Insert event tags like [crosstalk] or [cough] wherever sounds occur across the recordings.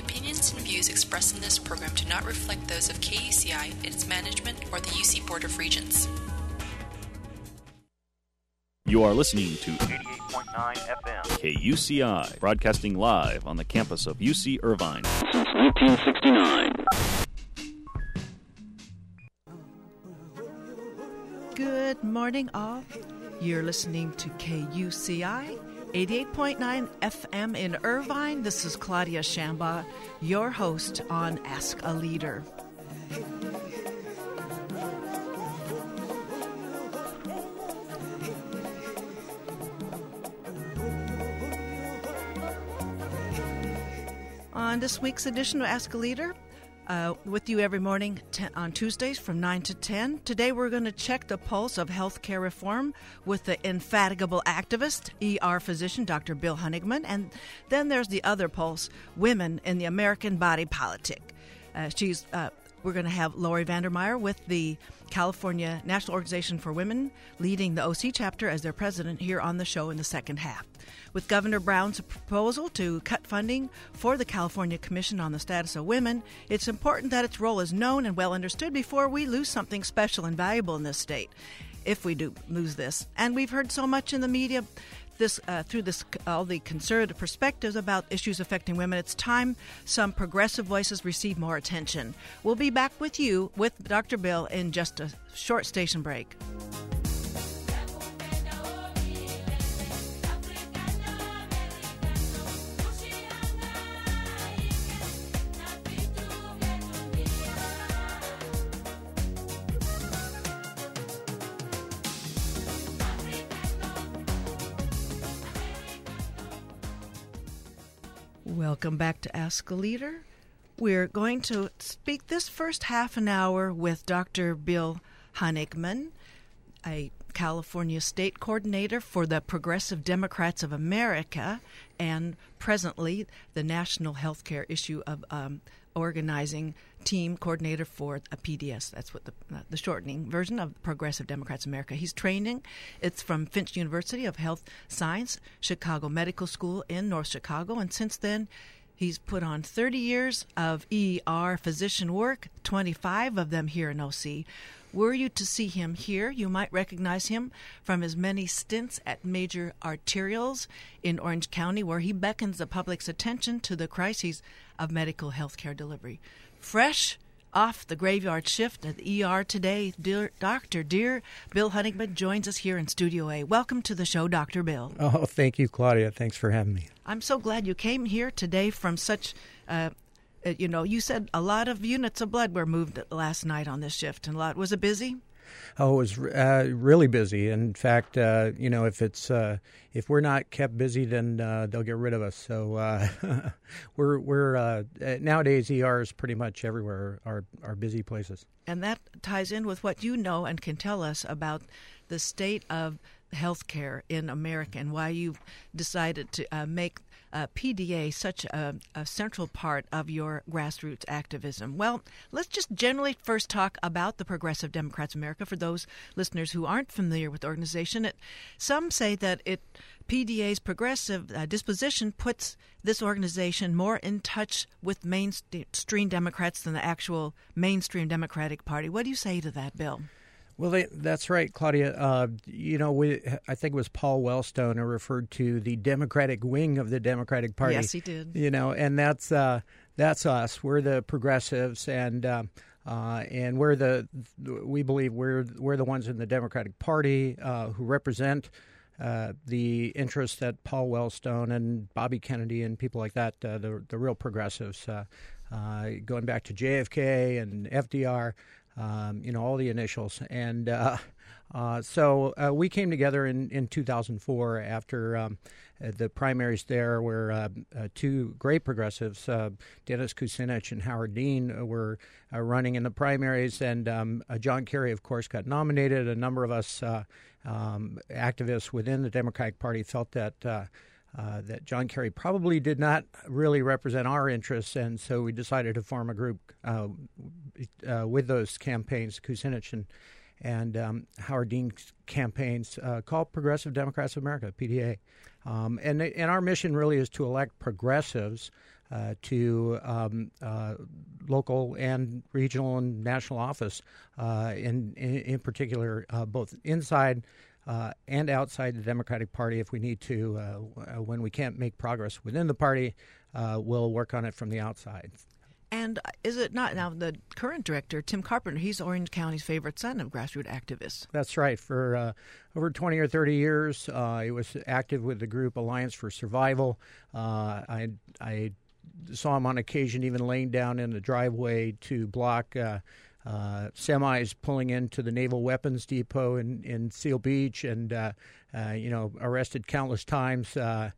opinions and views expressed in this program do not reflect those of KUCI, its management, or the UC Board of Regents. You are listening to 88.9 FM. KUCI, broadcasting live on the campus of UC Irvine. since 1969. Good morning, all. You're listening to KUCI 88.9 FM in Irvine. This is Claudia Shamba, your host on Ask a Leader. On this week's edition of Ask a Leader, uh, with you every morning ten, on Tuesdays from 9 to 10. Today we're going to check the pulse of healthcare reform with the infatigable activist, ER physician Dr. Bill Honigman. And then there's the other pulse, women in the American body politic. Uh, she's uh, we're going to have Lori Vandermeir with the California National Organization for Women leading the OC chapter as their president here on the show in the second half. With Governor Brown's proposal to cut funding for the California Commission on the Status of Women, it's important that its role is known and well understood before we lose something special and valuable in this state. If we do lose this, and we've heard so much in the media this uh, through this all the conservative perspectives about issues affecting women. It's time some progressive voices receive more attention. We'll be back with you with Dr. Bill in just a short station break. Welcome back to Ask a Leader. We're going to speak this first half an hour with Dr. Bill Honigman, a California state coordinator for the Progressive Democrats of America, and presently the national healthcare issue of um, organizing team coordinator for a PDS. That's what the, uh, the shortening version of Progressive Democrats America. He's training. It's from Finch University of Health Science, Chicago Medical School in North Chicago, and since then. He's put on 30 years of ER physician work, 25 of them here in OC. Were you to see him here, you might recognize him from his many stints at major arterials in Orange County, where he beckons the public's attention to the crises of medical health care delivery. Fresh off the graveyard shift at the ER today, dear Dr. Dear Bill Honigman joins us here in Studio A. Welcome to the show, Dr. Bill. Oh, thank you, Claudia. Thanks for having me. I'm so glad you came here today from such, uh, uh, you know, you said a lot of units of blood were moved last night on this shift, and a lot was it busy? Oh, it was uh, really busy. In fact, uh, you know, if it's uh, if we're not kept busy, then uh, they'll get rid of us. So uh, [laughs] we're we're uh, nowadays ERs pretty much everywhere are are busy places. And that ties in with what you know and can tell us about the state of healthcare in America and why you've decided to uh, make uh, PDA such a, a, central part of your grassroots activism. Well, let's just generally first talk about the Progressive Democrats of America for those listeners who aren't familiar with the organization. It, some say that it PDA's progressive uh, disposition puts this organization more in touch with mainstream Democrats than the actual mainstream Democratic Party. What do you say to that, Bill? Well, they, that's right, Claudia. Uh, you know, we, I think it was Paul Wellstone who referred to the Democratic wing of the Democratic Party. Yes, he did. You know, and that's uh, that's us. We're the progressives, and uh, uh and we're the we believe we're we're the ones in the Democratic Party uh, who represent. Uh, the interests that Paul Wellstone and Bobby Kennedy and people like that, the the real progressives, going back to JFK and FDR, um, you know, all the initials. And uh, [laughs] uh, so uh, we came together in, in 2004 after um, uh, the primaries there, where uh, uh, two great progressives, Dennis Kucinich and Howard Dean, were running in the primaries. And um, John Kerry, of course, got nominated. A number of us um, activists within the Democratic Party felt that. Uh, that John Kerry probably did not really represent our interests, and so we decided to form a group uh, uh, with those campaigns, Kucinich and and um, Howard Dean's campaigns uh, called Progressive Democrats of America, PDA. Um, and, and our mission really is to elect progressives uh, to um, uh, local and regional and national office, uh, in, in, in particular, uh, both inside uh, and outside the Democratic Party. If we need to, uh, when we can't make progress within the party, we'll work on it from the outside. And is it not now the current director, Tim Carpenter? He's Orange County's favorite son of grassroots activists. That's right. For uh, over 20 or 30 years, uh, he was active with the group Alliance for Survival. Uh, I, I saw him on occasion even laying down in the driveway to block uh, uh, semis pulling into the Naval Weapons Depot in, in Seal Beach and, uh, uh you know, arrested countless times. Uh,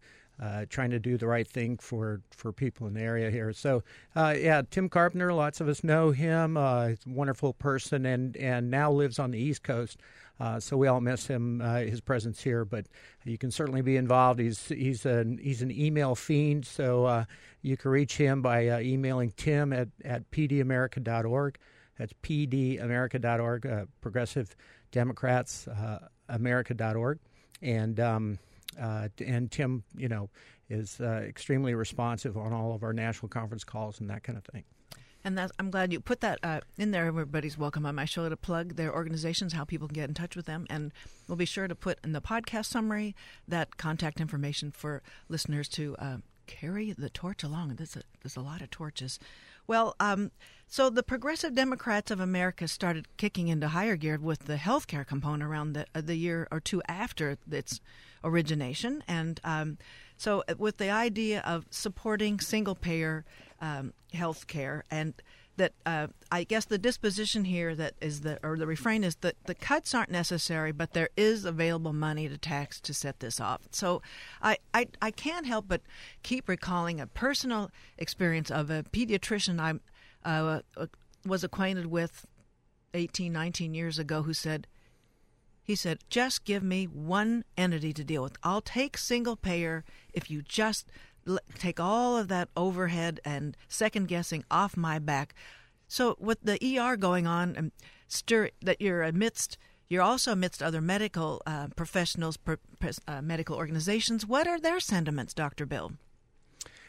uh, trying to do the right thing for, for people in the area here. So, yeah, Tim Carpenter, lots of us know him. he's a wonderful person and, and now lives on the East Coast. Uh, so we all miss him, uh, his presence here. But you can certainly be involved. He's he's an he's an email fiend, so uh, you can reach him by uh, emailing Tim at at pdamerica.org. That's pdamerica.org, uh, Progressive Democrats uh, America.org, and um, and Tim, you know, is extremely responsive on all of our national conference calls and that kind of thing. And I'm glad you put that uh, in there. Everybody's welcome on my show to plug their organizations, how people can get in touch with them. And we'll be sure to put in the podcast summary that contact information for listeners to uh, carry the torch along. There's a, there's a lot of torches. Well, um, so the Progressive Democrats of America started kicking into higher gear with the healthcare component around the, uh, the year or two after its origination. And um, so, uh, with the idea of supporting single payer um, health care and that uh, I guess the disposition here that is the or the refrain is that the cuts aren't necessary, but there is available money to tax to set this off. So I, I, I can't help but keep recalling a personal experience of a pediatrician I uh, was acquainted with 18, 19 years ago who said, he said, just give me one entity to deal with. I'll take single payer if you just take all of that overhead and second guessing off my back. So with the ER going on, and stir that you're amidst, you're also amidst other medical uh, professionals, per, uh, medical organizations. What are their sentiments, Doctor Bill?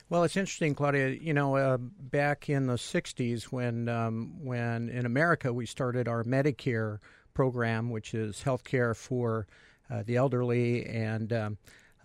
Well, it's interesting, Claudia. You know, uh, back in the '60s, when um, when in America we started our Medicare program, which is health care for uh, the elderly and um,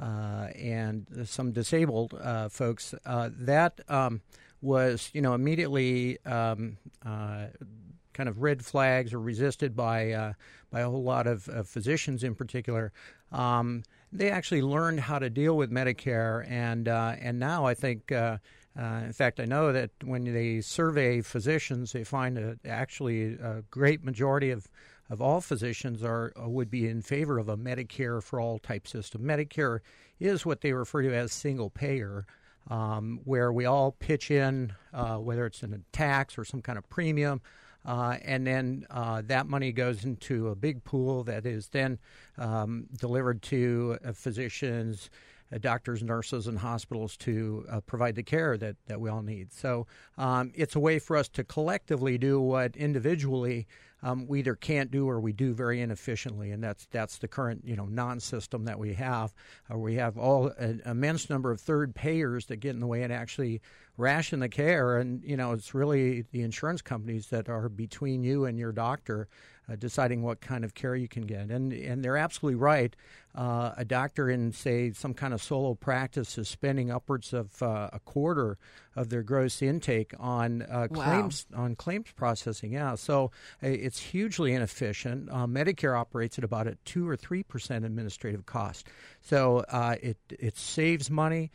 and some disabled uh, folks. Uh, that um, was, you know, immediately um, kind of red flags or resisted by by a whole lot of, of physicians in particular. Um, they actually learned how to deal with Medicare, and and now I think. Uh, in fact, I know that when they survey physicians, they find a, actually a great majority of of all physicians are uh, would be in favor of a Medicare for all type system. Medicare is what they refer to as single payer, um, where we all pitch in, uh, whether it's in a tax or some kind of premium. Uh, and then uh, that money goes into a big pool that is then um, delivered to uh, physicians, doctors, nurses, and hospitals to uh, provide the care that, that we all need. So um, it's a way for us to collectively do what individually um, we either can't do or we do very inefficiently, and that's that's the current you know non-system that we have. Uh, we have all an immense number of third payers that get in the way and actually ration the care, and you know it's really the insurance companies that are between you and your doctor uh, deciding what kind of care you can get. And and they're absolutely right. Uh, a doctor in say some kind of solo practice is spending upwards of uh, a quarter of their gross intake on uh, wow. claims on claims processing. Yeah, so uh, it's hugely inefficient. Uh, Medicare operates at about a two or three percent administrative cost. So it it saves money.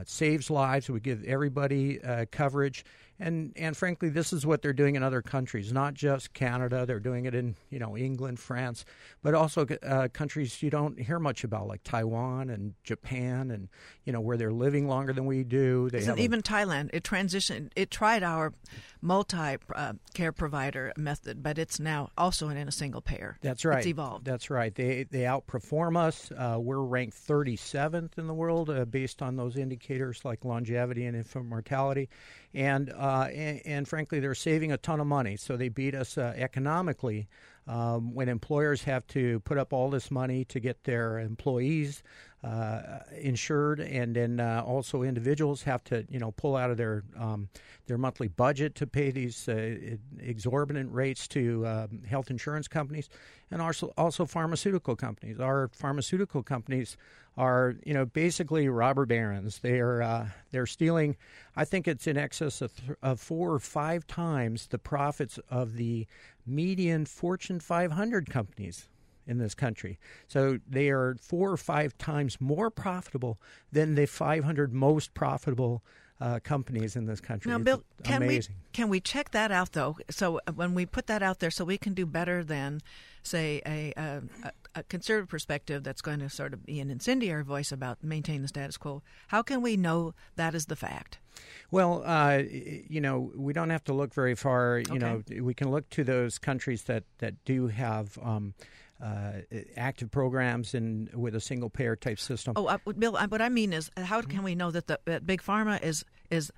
it saves lives. We give everybody coverage and and frankly, this is what they're doing in other countries, not just Canada. They're doing it in you know England, France, but also uh, countries you don't hear much about, like Taiwan and Japan, and you know where they're living longer than we do. They even Thailand. It transitioned. It tried our multi uh, care provider method, but it's now also in a single payer. That's right. It's evolved. That's right. They they outperform us. Uh, we're ranked 37th in the world uh, based on those indicators like longevity and infant mortality and, uh, and, and frankly, they're saving a ton of money. So they beat us uh, economically. um, when employers have to put up all this money to get their employees uh, insured, and then uh, also individuals have to you know pull out of their um, their monthly budget to pay these uh, exorbitant rates to um, health insurance companies, and also also pharmaceutical companies. Our pharmaceutical companies are you know basically robber barons. They are uh, they're stealing. I think it's in excess of, th- of four or five times the profits of the median Fortune 500 companies in this country. So they are four or five times more profitable than the 500 most profitable uh, companies in this country. Now, It's Bill, can amazing. we can we check that out though? So uh, when we put that out there, so we can do better than, say, a, a, a conservative perspective that's going to sort of be an incendiary voice about maintain the status quo. How can we know that is the fact? Well, uh, you know, we don't have to look very far. You know, we can look to those countries that that do have. Um, uh, active programs and with a single payer type system. Oh, uh, Bill, uh, what I mean is, how can we know that the that big pharma is is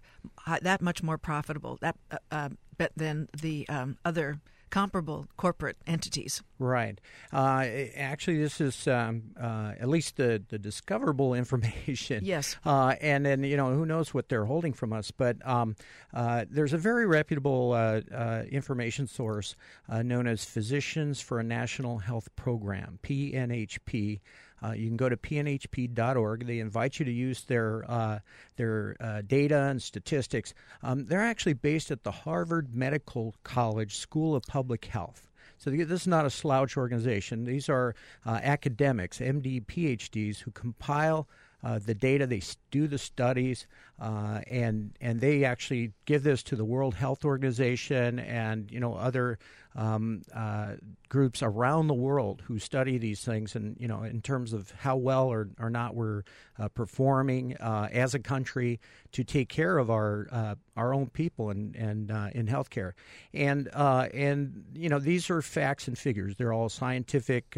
that much more profitable that uh, uh, than the um, other comparable corporate entities? Right. Uh, actually, this is um, uh, at least the, the discoverable [laughs] information. Yes. Uh, and then, you know, who knows what they're holding from us. But um, uh, there's a very reputable uh, uh, information source uh, known as Physicians for a National Health Program, PNHP. Uh, you can go to pnhp.org. They invite you to use their uh, their uh, data and statistics. Um, they're actually based at the Harvard Medical College School of Public Health. So this is not a slouch organization. These are uh, academics, MD, PhDs, who compile uh, the data. They s- do the studies, uh, and and they actually give this to the World Health Organization and you know other um, uh, groups around the world who study these things. And you know in terms of how well or, or not we're uh, performing uh, as a country to take care of our uh, our own people and and uh, in healthcare. And and you know these are facts and figures. They're all scientific.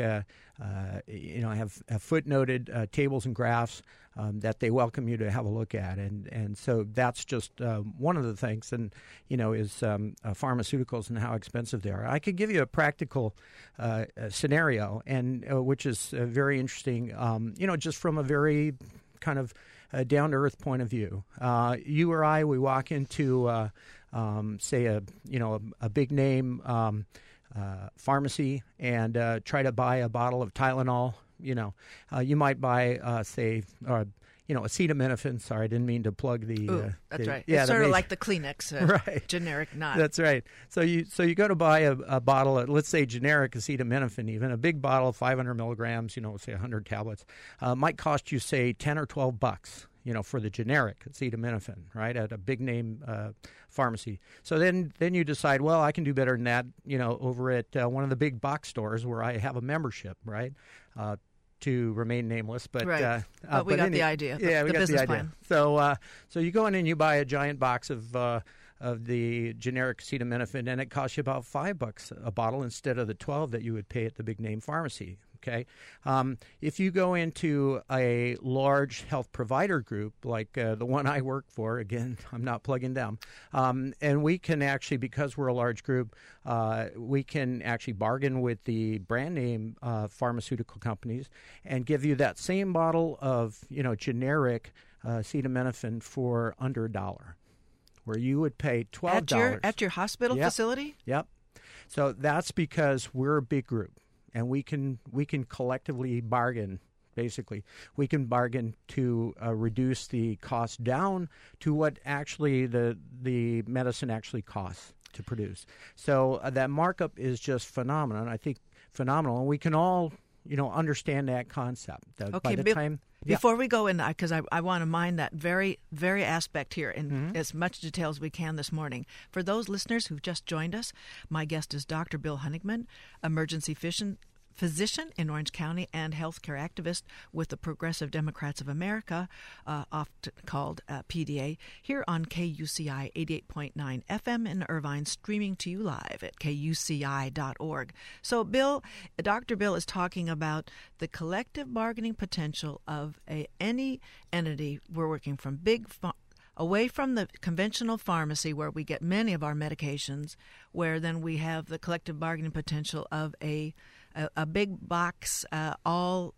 You know, have, have footnoted tables and graphs um, that they welcome you to have a look at, and and so that's just uh, one of the things, and you know, is um, uh, pharmaceuticals and how expensive they are. I could give you a practical uh, uh, scenario, and uh, which is uh, very interesting. Um, you know, just from a very kind of down to earth point of view. Uh, you or I, we walk into, uh, um, say, a you know a, a big name um, uh, pharmacy and try to buy a bottle of Tylenol. You know, uh, you might buy, uh, say, uh, you know, acetaminophen. Sorry, I didn't mean to plug the. Ooh, uh, that's the- right. Yeah, it's sort of major- like the Kleenex uh, [laughs] Right. generic knot. that's right. So you so you go to buy a, a bottle of let's say generic acetaminophen, even a big bottle of 500 milligrams, you know, say 100 tablets, uh, might cost you say 10 or 12 bucks, you know, for the generic acetaminophen, right, at a big name uh, pharmacy. So then then you decide, well, I can do better than that, you know, over at uh, one of the big box stores where I have a membership, right. Uh, to remain nameless, but Right. uh, But we got any- the idea, the- Yeah, we the got the idea. plan. So, uh, so you go in and you buy a giant box of uh, of the generic acetaminophen, and it costs you about five bucks a bottle instead of the twelve that you would pay at the big name pharmacy. Okay, um, if you go into a large health provider group like uh, the one I work for, again, [laughs] I'm not plugging them, um, and we can actually, because we're a large group, uh, we can actually bargain with the brand name uh, pharmaceutical companies and give you that same bottle of you know generic uh, acetaminophen for under a dollar, where you would pay twelve dollars at at your hospital Yep. facility. Yep. So that's because we're a big group, and we can we can collectively bargain. Basically, we can bargain to uh, reduce the cost down to what actually the the medicine actually costs to produce. So uh, that markup is just phenomenal. I think phenomenal, and we can all you know understand that concept. That Okay, by the Bill, time yeah. Before we go in, because I, I want to mine that very, very aspect here in Mm-hmm. as much detail as we can this morning. For those listeners who've just joined us, my guest is Dr. Bill Honigman, emergency physician, physician in Orange County and healthcare activist with the Progressive Democrats of America, uh, often called uh, PDA, here on KUCI 88.9 FM in Irvine, streaming to you live at kuci.org. So, Bill, Dr. Bill is talking about the collective bargaining potential of a, any entity. We're working from big away from the conventional pharmacy where we get many of our medications, where then we have the collective bargaining potential of a a, a big box, uh, all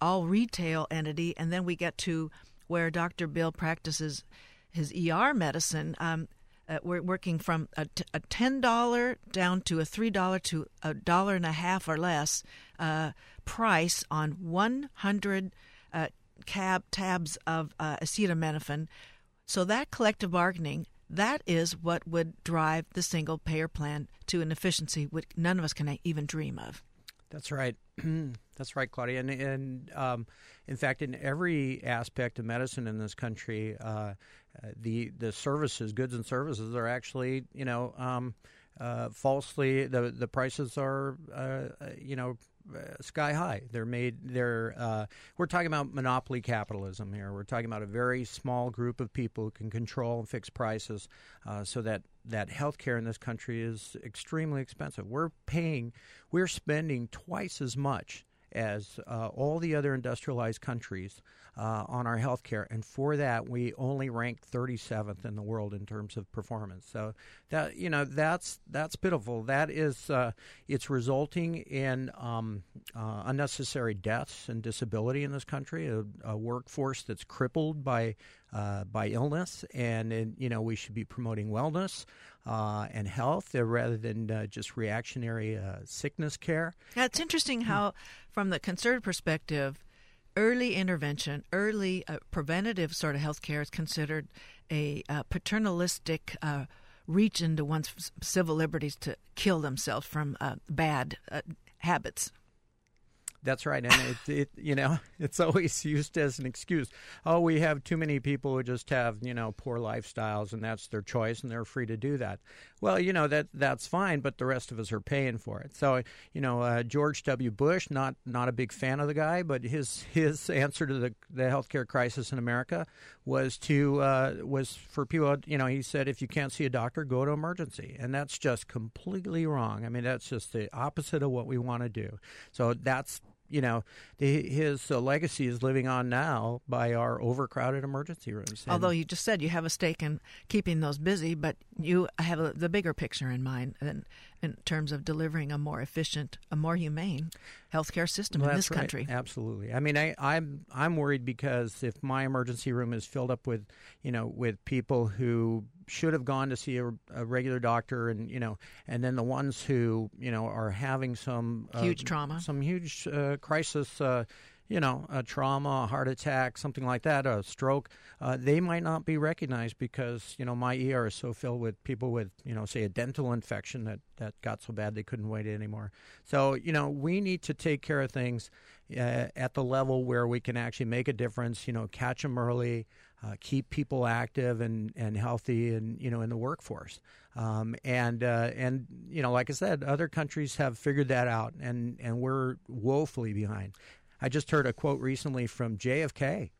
all retail entity, and then we get to where Dr. Bill practices his ER medicine. Um, uh, we're working from a, t- a ten dollar down to a three dollar to a dollar and a half or less uh, price on one hundred uh, cab tabs of uh, acetaminophen. So that collective bargaining, that is what would drive the single payer plan to an efficiency which none of us can even dream of. That's right. [clears throat] That's right, Claudia. And, and um, in fact, in every aspect of medicine in this country, uh, uh, the the services, goods and services, are actually, you know, um, uh, falsely the the prices are, uh, uh, you know, sky high. They're made. They're. Uh, we're talking about monopoly capitalism here. We're talking about a very small group of people who can control and fix prices, uh, so that that healthcare in this country is extremely expensive. We're paying. We're spending twice as much as uh, all the other industrialized countries uh, on our healthcare, and for that we only rank 37th in the world in terms of performance. So that you know that's that's pitiful. That is uh, it's resulting in um, uh, unnecessary deaths and disability in this country. A, a workforce that's crippled by uh, by illness, and, and, you know we should be promoting wellness uh, and health rather than just reactionary sickness care. It's interesting how, from the conservative perspective, early intervention, early uh, preventative sort of health care is considered a uh, paternalistic uh, reach into one's civil liberties to kill themselves from uh, bad habits. That's right, and it, it, you know [laughs] it's always used as an excuse. Oh, we have too many people who just have you know poor lifestyles, and that's their choice, and they're free to do that. Well, you know that that's fine, but the rest of us are paying for it. So you know uh, George W. Bush, not not a big fan of the guy, but his [laughs] his answer to the the healthcare crisis in America was to uh, was for people. You know, he said if you can't see a doctor, go to emergency, and that's just completely wrong. I mean, that's just the opposite of what we want to do. So that's you know, the, his uh, legacy is living on now by our overcrowded emergency rooms. And Although you just said you have a stake in keeping those busy, but you have a, the bigger picture in mind in, in terms of delivering a more efficient, a more humane healthcare system well, in this right. country. Absolutely. I mean, I, I'm I'm worried because if my emergency room is filled up with, you know, with people who should have gone to see a, a, regular doctor and you know and then the ones who you know are having some uh, huge trauma. some huge uh, crisis uh, you know a trauma a heart attack something like that a stroke uh, they might not be recognized because you know my ER is so filled with people with you know say a dental infection that that got so bad they couldn't wait anymore. So you know we need to take care of things uh, at the level where we can actually make a difference you know catch them early uh, keep people active and, and healthy and you know in the workforce. Um, and uh, and you know, like I said, other countries have figured that out, and and we're woefully behind. I just heard a quote recently from JFK,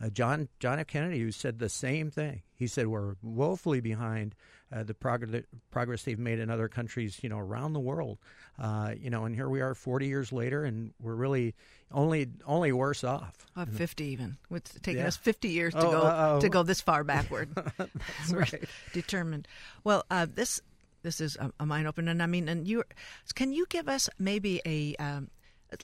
uh, John John F. Kennedy, who said the same thing. He said we're woefully behind uh, the prog- progress they've made in other countries, you know, around the world. Uh, you know, and here we are, 40 years later, and we're really only only worse off. Uh, 50 even. It's taking yeah. us 50 years to oh, go uh-oh. to go this far backward. [laughs] That's right. Determined. Well, uh, this this is a, a mind opener, and I mean, and you can you give us maybe a um,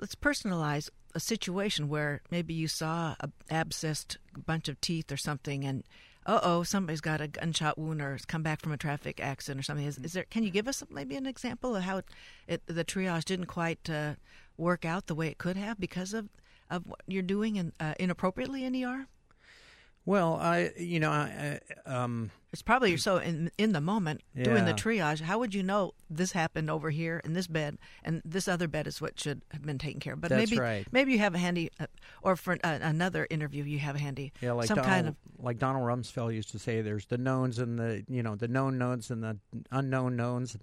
let's personalize a situation where maybe you saw a abscessed bunch of teeth or something, and uh oh, somebody's got a gunshot wound or come back from a traffic accident or something. Is, is there? Can you give us maybe an example of how it, it, the triage didn't quite uh, work out the way it could have because of of what you're doing in, uh, inappropriately in ER? Well, I you know I, um, it's probably so in in the moment yeah. doing the triage. How would you know this happened over here in this bed and this other bed is what should have been taken care of? But That's maybe right. maybe you have a handy, uh, or for uh, another interview you have a handy. Yeah, like some Donald, kind of like Donald Rumsfeld used to say. There's the knowns and the you know the known knowns and the unknown knowns.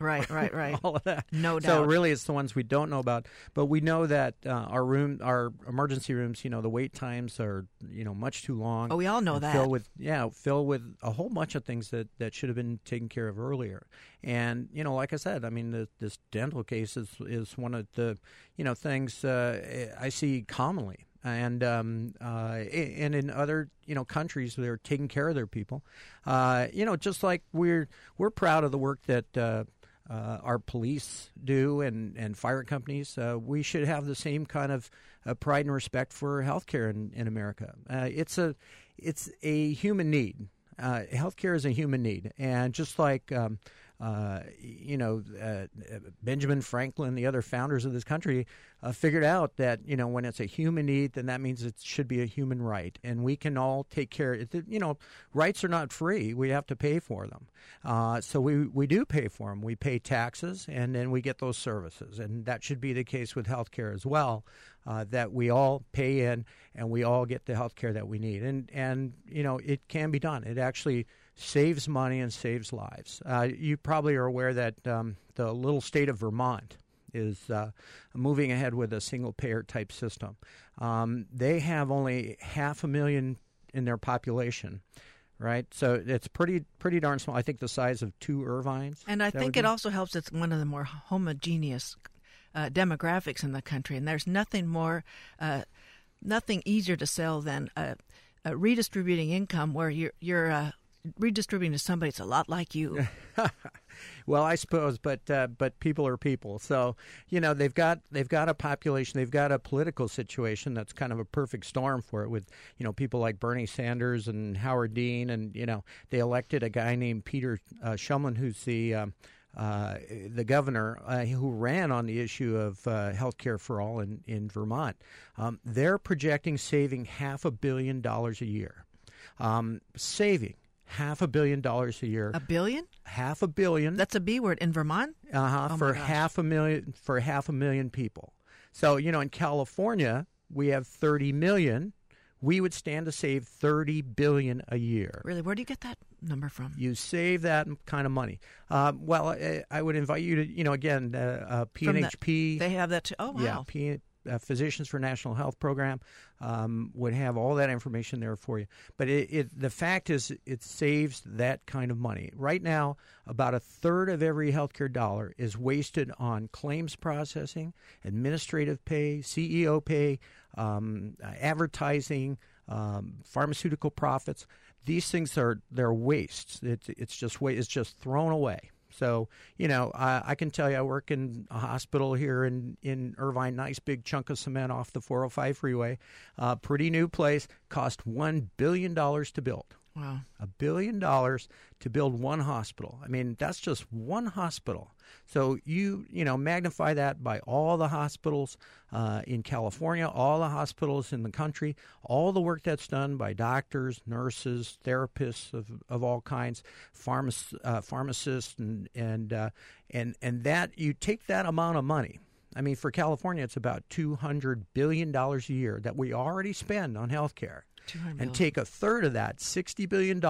Right, [laughs] right, right. all of that. No doubt. So really, it's the ones we don't know about. But we know that uh, our room, our emergency rooms, you know, the wait times are you know much too long. Oh, we all know that. Fill with yeah, fill with a whole bunch of things that that should have been taken care of earlier. And you know, like I said, I mean, the, this dental case is is one of the you know things uh, I see commonly and um, uh, and in other you know countries they're taking care of their people. Uh, you know, just like we're we're proud of the work that. Uh, uh, our police do and, and fire companies, uh, we should have the same kind of uh, pride and respect for healthcare in, in America. Uh, it's a it's a human need. Uh, healthcare is a human need, and just like um, uh, you know, uh, Benjamin Franklin, the other founders of this country, uh, figured out that you know when it's a human need, then that means it should be a human right, and we can all take care. You know, rights are not free; we have to pay for them. Uh, so we we do pay for them. We pay taxes, and then we get those services, and that should be the case with health care as well. Uh, that we all pay in, and we all get the health care that we need, and and you know it can be done. It actually saves money and saves lives. Uh, you probably are aware that um, the little state of Vermont is uh, moving ahead with a single payer type system. Um, they have only half a million in their population. Right, so it's pretty pretty darn small. I think the size of two Irvines. And I think it also helps. It's one of the more homogeneous uh, demographics in the country, and there's nothing more, uh, nothing easier to sell than redistributing income, where you're you're uh, redistributing to somebody it's a lot like you. [laughs] well, I suppose, but uh, but people are people. So you know they've got they've got a population, they've got a political situation that's kind of a perfect storm for it. With you know people like Bernie Sanders and Howard Dean, and you know they elected a guy named Peter uh, Shumlin, who's the um, uh, the governor uh, who ran on the issue of uh, health care for all in, in Vermont. Um, they're projecting saving half a billion dollars a year. Um, saving half a billion dollars a year. A billion? Half a billion. That's a B word in Vermont. Uh huh. Oh for half a million for half a million people. So you know, in California, we have thirty million. We would stand to save thirty billion a year. Really? Where do you get that number from? You save that kind of money. Um, well, I, I, would invite you to, you know, again, uh, uh, PNHP. they have that too. Oh, wow. Yeah, P, uh, Physicians for National Health program um, would have all that information there for you. But it, it, the fact is, it saves that kind of money. Right now, about a third of every healthcare dollar is wasted on claims processing, administrative pay, CEO pay, um, advertising, um, pharmaceutical profits. These things are they're wastes. It's it's just it's just thrown away. So, you know, I, I, can tell you I work in a hospital here in, in Irvine, nice big chunk of cement off the 405 freeway. Uh, pretty new place, cost $1 billion to build. Wow. A billion dollars to build one hospital. I mean, that's just one hospital. So you, you know, magnify that by all the hospitals uh, in California, all the hospitals in the country, all the work that's done by doctors, nurses, therapists of, of all kinds, uh, pharmacists, and and uh, and and that you take that amount of money. I mean, for California, it's about two hundred billion dollars a year that we already spend on health care and take a third of that, $60 billion,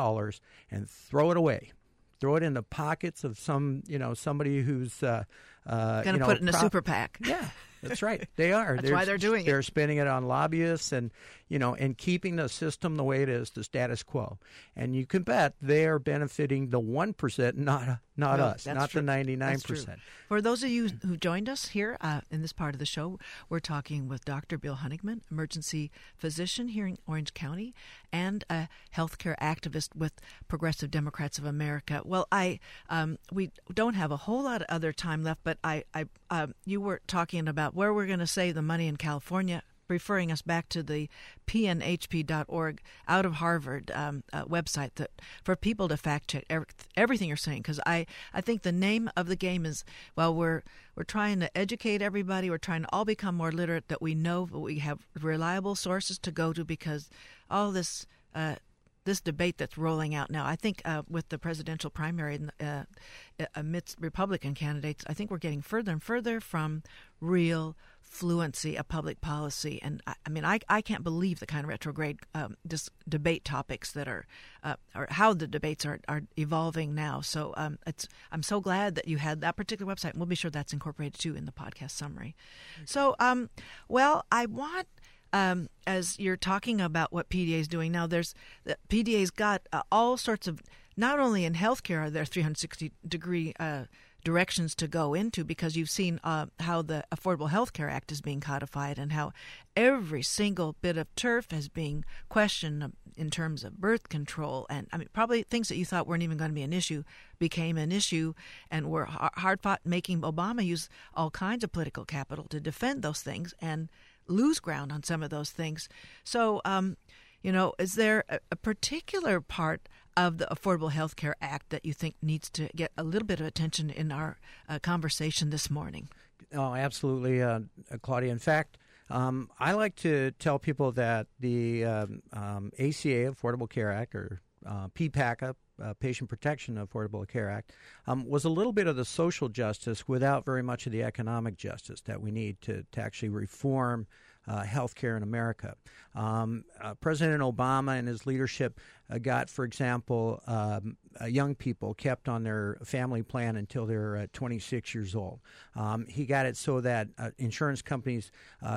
and throw it away. Throw it in the pockets of some, you know, somebody who's uh, uh, going to put it in a super PAC. Yeah, that's right. [laughs] They are. that's they're, why they're doing it. they're spending it on lobbyists and you know and keeping the system the way it is, the status quo. And you can bet they are benefiting the one percent, not not No, us, not true. the 99%. For those of you who joined us here uh, in this part of the show, we're talking with Dr. Bill Honigman, emergency physician here in Orange County, and a healthcare activist with Progressive Democrats of America. Well, I um, we don't have a whole lot of other time left, but I, I um, you were talking about where we're going to save the money in California referring us back to the pnhp.org out of Harvard um, uh, website that for people to fact check every, everything you're saying because I, I think the name of the game is well we're we're trying to educate everybody we're trying to all become more literate that we know we have reliable sources to go to because all this uh, this debate that's rolling out now. I think uh, with the presidential primary uh, amidst Republican candidates, I think we're getting further and further from real fluency of public policy. And I, I mean, I, I can't believe the kind of retrograde um, dis- debate topics that are, uh, or how the debates are, are evolving now. So um, it's I'm so glad that you had that particular website. And we'll be sure that's incorporated too in the podcast summary. So, um, well, I want um, as you're talking about what PDA is doing now, there's the PDA's got uh, all sorts of not only in healthcare are there 360 degree uh, directions to go into because you've seen uh, how the Affordable Health Care Act is being codified and how every single bit of turf is being questioned in terms of birth control. And I mean probably things that you thought weren't even going to be an issue became an issue and were hard fought making Obama use all kinds of political capital to defend those things. And lose ground on some of those things. So um, you know, is there a, a particular part of the Affordable Health Care Act that you think needs to get a little bit of attention in our uh, conversation this morning? Oh, absolutely, uh, Claudia. In fact, um, I like to tell people that the um, um, ACA, Affordable Care Act, or uh, PPACA, uh, Patient Protection Affordable Care Act, um, was a little bit of the social justice without very much of the economic justice that we need to, to actually reform uh, health care in America. Um, uh, President Obama and his leadership got, for example, um, uh, young people kept on their family plan until they're uh, 26 years old. Um, he got it so that uh, insurance companies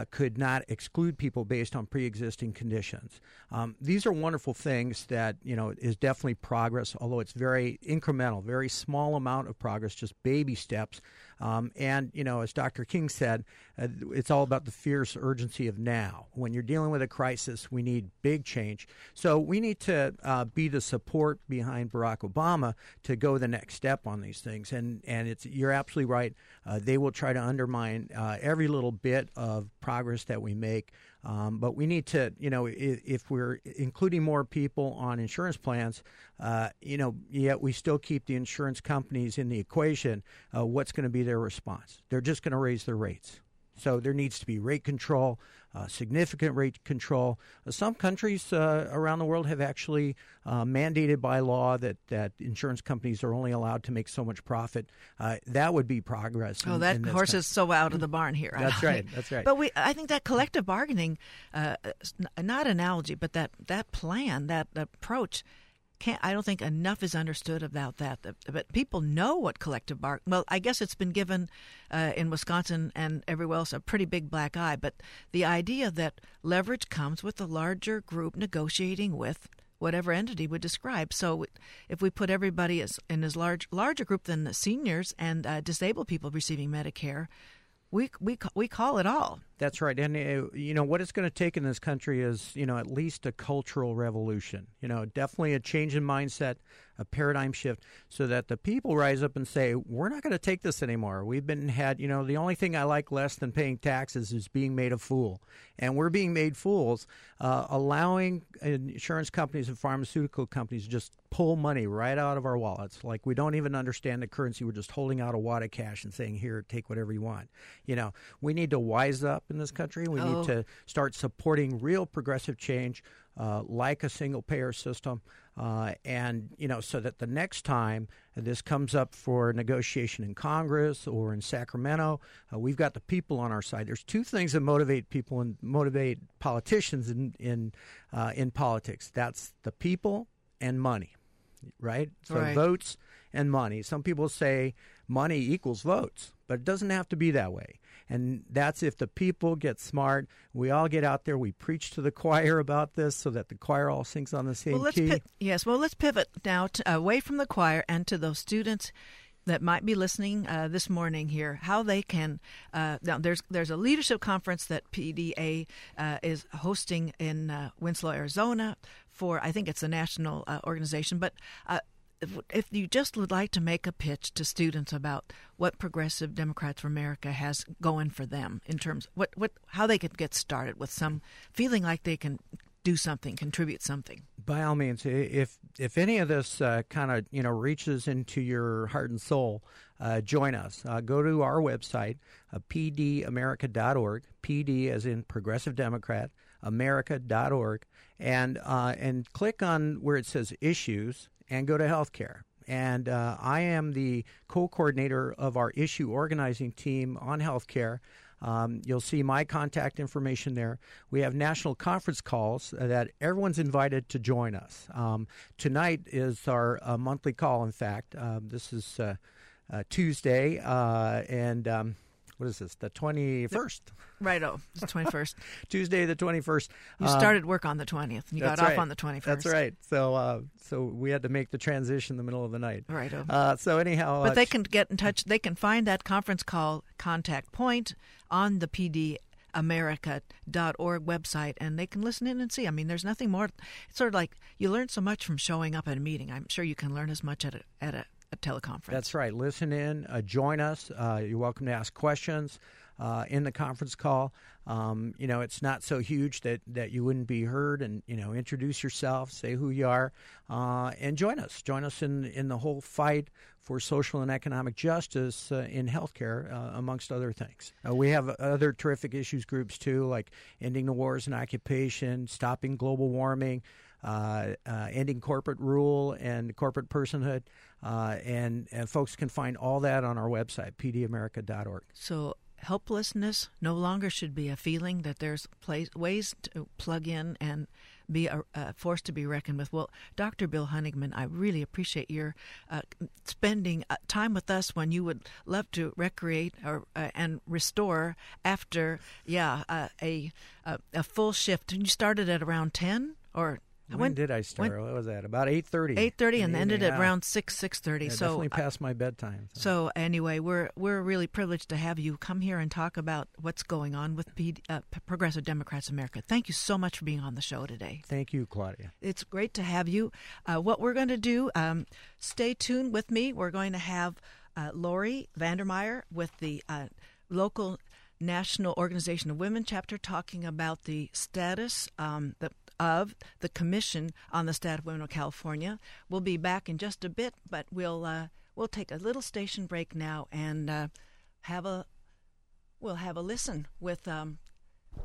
could not exclude people based on pre-existing conditions. Um, these are wonderful things that you know is definitely progress, although it's very incremental, very small amount of progress, just baby steps. Um, and you know, as Dr. King said, it's all about the fierce urgency of now. When you're dealing with a crisis, we need big change. So we need to uh, be the support behind Barack Obama to go the next step on these things. And and it's you're absolutely right. Uh, they will try to undermine uh, every little bit of progress that we make. Um, but we need to, you know, if, if, we're including more people on insurance plans, uh, you know, yet we still keep the insurance companies in the equation. What's going to be their response? They're just going to raise their rates. So there needs to be rate control, uh, significant rate control. Uh, some countries uh, around the world have actually uh, mandated by law that, that insurance companies are only allowed to make so much profit. Uh, that would be progress. Oh, in, that in horse is so out of the barn here. That's [laughs] right. That's right. But we, I think that collective bargaining, uh, not analogy, but that that plan, that approach can't. I don't think enough is understood about that. But people know what collective bark. Well, I guess it's been given uh, in Wisconsin and everywhere else a pretty big black eye. But the idea that leverage comes with the larger group negotiating with whatever entity would describe. So if we put everybody as in as large larger group than the seniors and uh, disabled people receiving Medicare, we we we call it all. That's right, and uh, you know what it's going to take in this country is you know at least a cultural revolution. You know, definitely a change in mindset, a paradigm shift, so that the people rise up and say, "We're not going to take this anymore. We've been had. You know, the only thing I like less than paying taxes is being made a fool, and we're being made fools, uh, allowing insurance companies and pharmaceutical companies just pull money right out of our wallets. Like we don't even understand the currency. We're just holding out a wad of cash and saying, "Here, take whatever you want." You know, we need to wise up in this country. We oh. need to start supporting real progressive change, uh, like a single payer system, uh, and you know, so that the next time this comes up for negotiation in Congress or in Sacramento, uh, we've got the people on our side. There's two things that motivate people and motivate politicians in in uh, in politics. That's the people and money right? So right. votes and money. Some people say money equals votes, but it doesn't have to be that way. And that's if the people get smart. We all get out there. We preach to the choir about this so that the choir all sings on the same well, let's key. Pi- yes. Well, let's pivot now to, away from the choir and to those students that might be listening uh, this morning here, how they can. Uh, now, there's there's a leadership conference that PDA uh, is hosting in uh, Winslow, Arizona, for I think it's a national uh, organization, but. If, if you just would like to make a pitch to students about what Progressive Democrats for America has going for them in terms what what how they could get started with some feeling like they can do something, contribute something. By all means, if if any of this uh, kind of you know reaches into your heart and soul, uh, join us. Uh, go to our website, uh, pdamerica.org. PD as in Progressive Democrat, America.org, and uh, and click on where it says issues and go to healthcare. And uh, I am the co-coordinator of our issue organizing team on healthcare. Um, you'll see my contact information there. We have national conference calls that everyone's invited to join us. Um, tonight is our uh, monthly call, in fact. Um, this is uh, uh, Tuesday, uh, and um, what is this? The twenty first. Right. Oh, the twenty first. [laughs] Tuesday, the twenty first. You started work on the twentieth. and You got That's off on the twenty first. That's right. So, uh, so we had to make the transition in the middle of the night. Right. Oh. Uh, so anyhow, But uh, they can get in touch. They can find that conference call contact point on the pdamerica.org website, and they can listen in and see. I mean, there's nothing more. It's sort of like you learn so much from showing up at a meeting. I'm sure you can learn as much at a at a teleconference. That's right. Listen in, uh, join us. Uh, you're welcome to ask questions uh, in the conference call. Um, you know, it's not so huge that, that you wouldn't be heard, and you know, introduce yourself, say who you are, uh, and join us. Join us in in the whole fight for social and economic justice uh, in healthcare, uh, amongst other things. We have other terrific issues groups too, like ending the wars and occupation, stopping global warming uh, uh, ending corporate rule and corporate personhood. Uh, and, and folks can find all that on our website, pdamerica.org. So helplessness no longer should be a feeling that there's place, ways to plug in and be a, a force to be reckoned with. Well, Dr. Bill Honigman, I really appreciate your uh, spending uh, time with us when you would love to recreate or uh, and restore after, yeah, uh, a, a a full shift. And You started at around ten or When, did I start? when- what was that? About 8.30. eight thirty and ended at around six six thirty. Yeah, so definitely uh, past my bedtime. So. so anyway, we're we're really privileged to have you come here and talk about what's going on with P- uh, Progressive Democrats America. Thank you so much for being on the show today. Thank you, Claudia. It's great to have you. Uh, what we're going to do, um, stay tuned with me. We're going to have uh, Lori Vandermeir with the uh, local National Organization of Women chapter talking about the status um, the, of the Commission on the Status of Women of California. We'll be back in just a bit, but we'll uh, we'll take a little station break now and uh, have a we'll have a listen with um,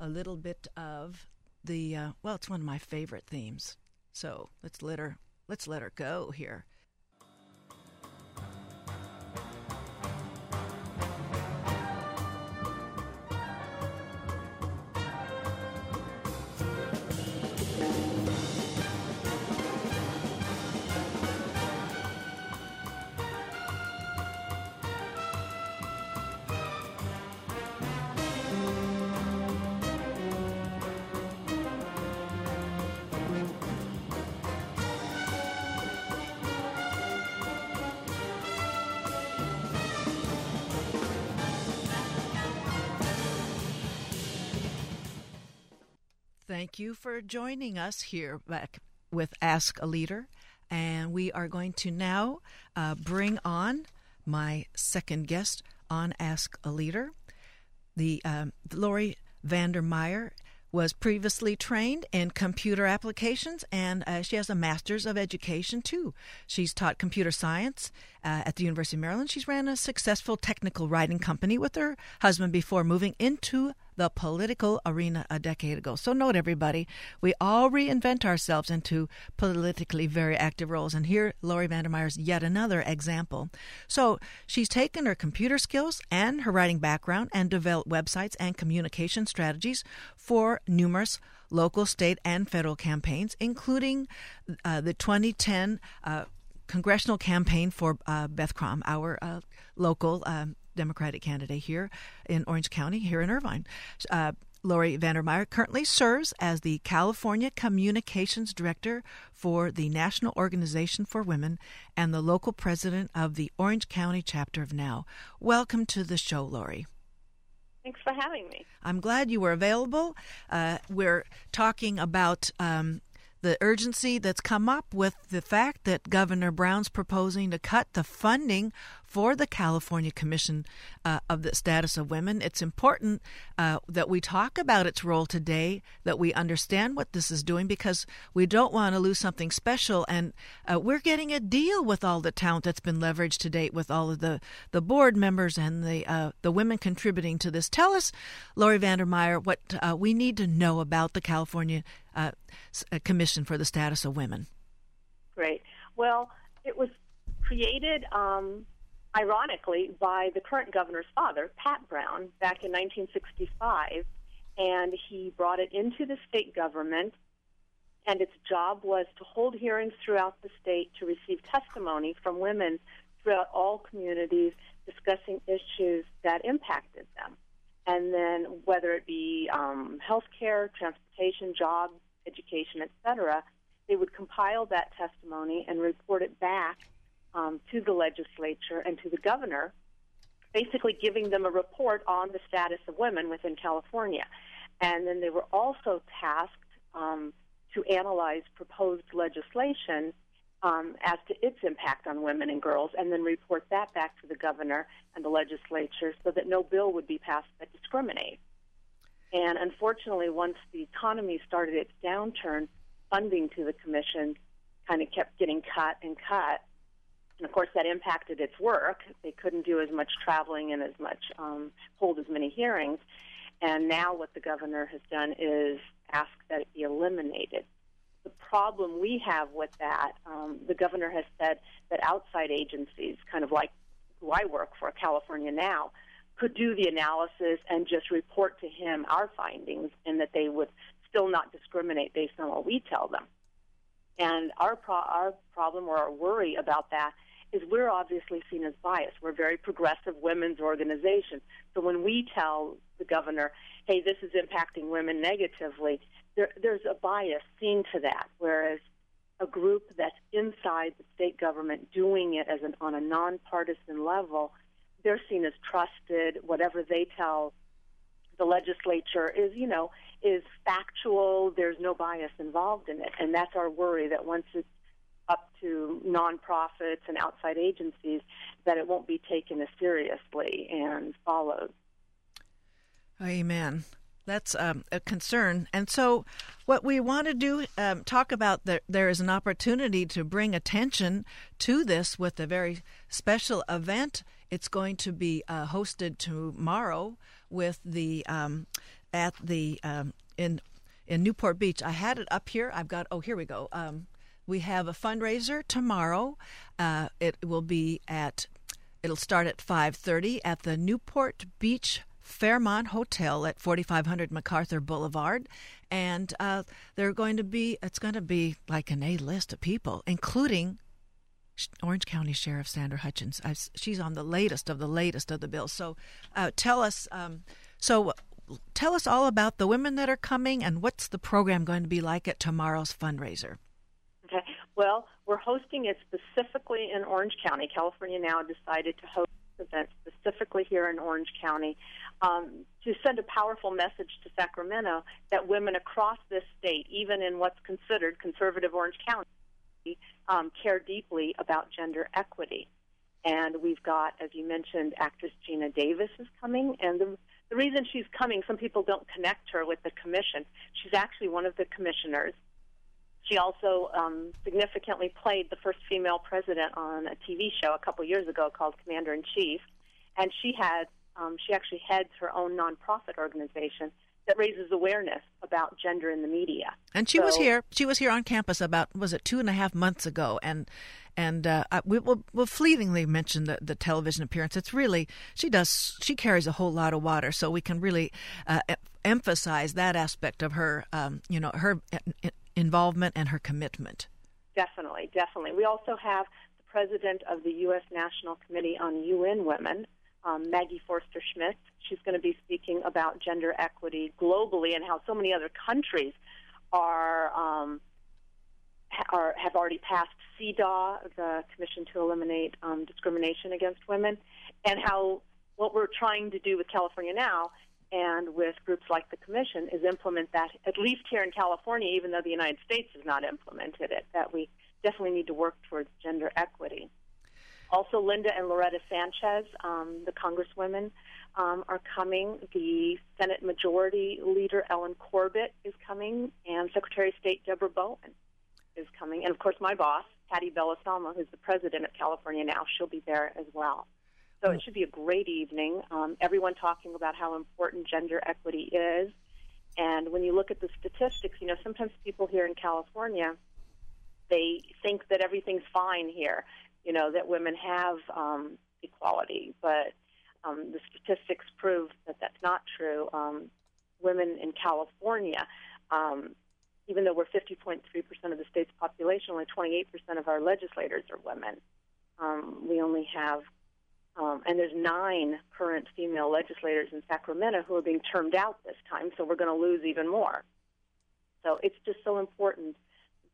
a little bit of the uh, well, it's one of my favorite themes. So let's let her let's let her go here. Thank you for joining us here back with Ask a Leader. And we are going to now uh, bring on my second guest on Ask a Leader. The um, Lori Vandermeir was previously trained in computer applications and uh, she has a master's of education too. She's taught computer science uh, at the University of Maryland. She's ran a successful technical writing company with her husband before moving into the political arena a decade ago. So, note everybody, we all reinvent ourselves into politically very active roles. And here, Lori Vandermeir's yet another example. So, she's taken her computer skills and her writing background and developed websites and communication strategies for numerous local, state, and federal campaigns, including uh, the 2010 uh, congressional campaign for uh, Beth Krom, our uh, local um, Democratic candidate here in Orange County, here in Irvine. Uh, Lori Vandermeir currently serves as the California Communications Director for the National Organization for Women and the local president of the Orange County chapter of NOW. Welcome to the show, Lori. Thanks for having me. I'm glad you were available. Uh, we're talking about um, the urgency that's come up with the fact that Governor Brown's proposing to cut the funding for the California Commission uh, of the Status of Women. It's important uh, that we talk about its role today, that we understand what this is doing, because we don't want to lose something special. And uh, we're getting a deal with all the talent that's been leveraged to date, with all of the, the board members and the uh, the women contributing to this. Tell us, Lori Vandermeir, what uh, we need to know about the California uh, Commission for the Status of Women. Great. Well, it was created, um, ironically, by the current governor's father, Pat Brown, back in 1965, and he brought it into the state government. And its job was to hold hearings throughout the state to receive testimony from women throughout all communities discussing issues that impacted them. And then whether it be um, healthcare, transportation, jobs, education, etc., they would compile that testimony and report it back um, to the legislature and to the governor, basically giving them a report on the status of women within California. And then they were also tasked um, to analyze proposed legislation um, as to its impact on women and girls, and then report that back to the governor and the legislature so that no bill would be passed that discriminates. And unfortunately, once the economy started its downturn, funding to the commission kind of kept getting cut and cut. And of course, that impacted its work. They couldn't do as much traveling and as much um, hold as many hearings. And now, what the governor has done is ask that it be eliminated. The problem we have with that, um, the governor has said that outside agencies, kind of like who I work for, California NOW, could do the analysis and just report to him our findings, and that they would still not discriminate based on what we tell them. And our pro- our problem or our worry about that is we're obviously seen as biased. We're a very progressive women's organization. So when we tell the governor, hey, this is impacting women negatively, there, there's a bias seen to that. Whereas a group that's inside the state government doing it as an, on a nonpartisan level, they're seen as trusted. Whatever they tell the legislature is, you know, is factual. There's no bias involved in it, and that's our worry that once it's up to nonprofits and outside agencies, that it won't be taken as seriously and followed. Amen. That's um, a concern. And so, what we want to do, um, talk about that there is an opportunity to bring attention to this with a very special event. It's going to be uh, hosted tomorrow with the um, at the um, in in Newport Beach. I had it up here. I've got. Oh, here we go. Um, we have a fundraiser tomorrow. Uh, it will be at. It'll start at five thirty at the Newport Beach Fairmont Hotel at 4500 MacArthur Boulevard. And uh, they're going to be, it's going to be like an A list of people, including Orange County Sheriff Sandra Hutchens. I've, she's on the latest of the latest of the bills. So uh, tell us, um, so tell us all about the women that are coming and what's the program going to be like at tomorrow's fundraiser. Well, we're hosting it specifically in Orange County. California NOW decided to host this event specifically here in Orange County um, to send a powerful message to Sacramento that women across this state, even in what's considered conservative Orange County, um, care deeply about gender equity. And we've got, as you mentioned, actress Geena Davis is coming. And the, the reason she's coming, some people don't connect her with the commission. She's actually one of the commissioners. She also um, significantly played the first female president on a TV show a couple years ago called Commander in Chief, and she had um, she actually heads her own nonprofit organization that raises awareness about gender in the media. And she so, was here. She was here on campus about was it two and a half months ago, and and uh, we will we'll fleetingly mention the, the television appearance. It's really she does she carries a whole lot of water, so we can really uh, emphasize that aspect of her, um, you know, her involvement and her commitment. Definitely, definitely. We also have the president of the U.S. National Committee on UN Women, um, Maggie Forster Schmidt. She's going to be speaking about gender equity globally and how so many other countries are. Um, are, have already passed CEDAW, the Commission to Eliminate um, Discrimination Against Women, and how what we're trying to do with California NOW and with groups like the Commission is implement that, at least here in California, even though the United States has not implemented it, that we definitely need to work towards gender equity. Also, Linda and Loretta Sanchez, um, the Congresswomen, um, are coming. The Senate Majority Leader Ellen Corbett is coming, and Secretary of State Deborah Bowen is coming. And of course, my boss, Patty Bellasalma, who's the president of California NOW, she'll be there as well. So it should be a great evening. Um, everyone talking about how important gender equity is. And when you look at the statistics, you know, sometimes people here in California, they think that everything's fine here, you know, that women have um, equality. But um, the statistics prove that that's not true. Um, women in California, um, even though we're 50.3% of the state's population, only 28% of our legislators are women. Um, we only have, um, and there's nine current female legislators in Sacramento who are being termed out this time, so we're going to lose even more. So it's just so important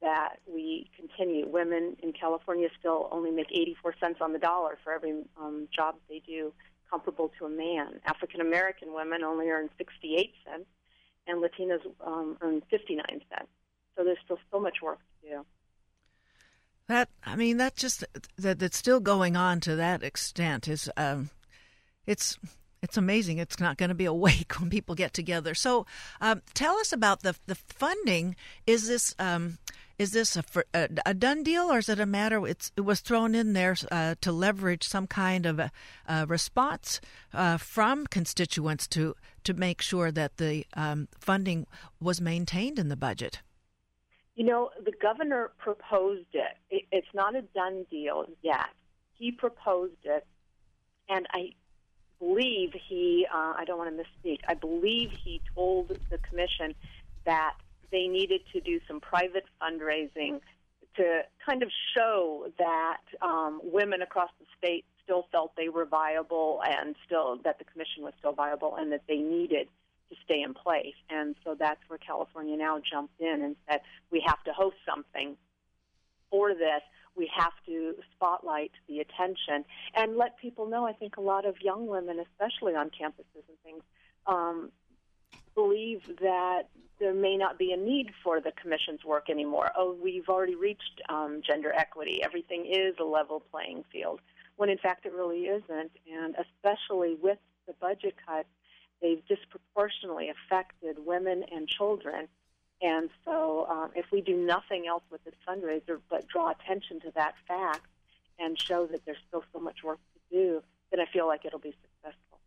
that we continue. Women in California still only make 84 cents on the dollar for every um, job they do comparable to a man. African American women only earn 68 cents, and Latinas um, earn 59 cents. So there's still so much work to do. That I mean, that just that that's still going on to that extent is um, it's it's amazing. It's not going to be a [laughs] wake when people get together. So, um, tell us about the the funding. Is this um, is this a, a, a, done deal, or is it a matter? It's, it was thrown in there uh, to leverage some kind of a, a response uh, from constituents to to make sure that the um, funding was maintained in the budget. You know, the governor proposed it. it. It's not a done deal yet. He proposed it, and I believe he, uh, I don't want to misspeak, I believe he told the commission that they needed to do some private fundraising to kind of show that um, women across the state still felt they were viable and still that the commission was still viable and that they needed to stay in place. And so that's where California NOW jumped in and said, we have to host something for this. We have to spotlight the attention and let people know. I think a lot of young women, especially on campuses and things, um, believe that there may not be a need for the commission's work anymore. Oh, we've already reached um, gender equity. Everything is a level playing field, when in fact it really isn't. And especially with the budget cuts, they've disproportionately affected women and children. And so, um, if we do nothing else with this fundraiser but draw attention to that fact and show that there's still so much work to do, then I feel like it'll be successful.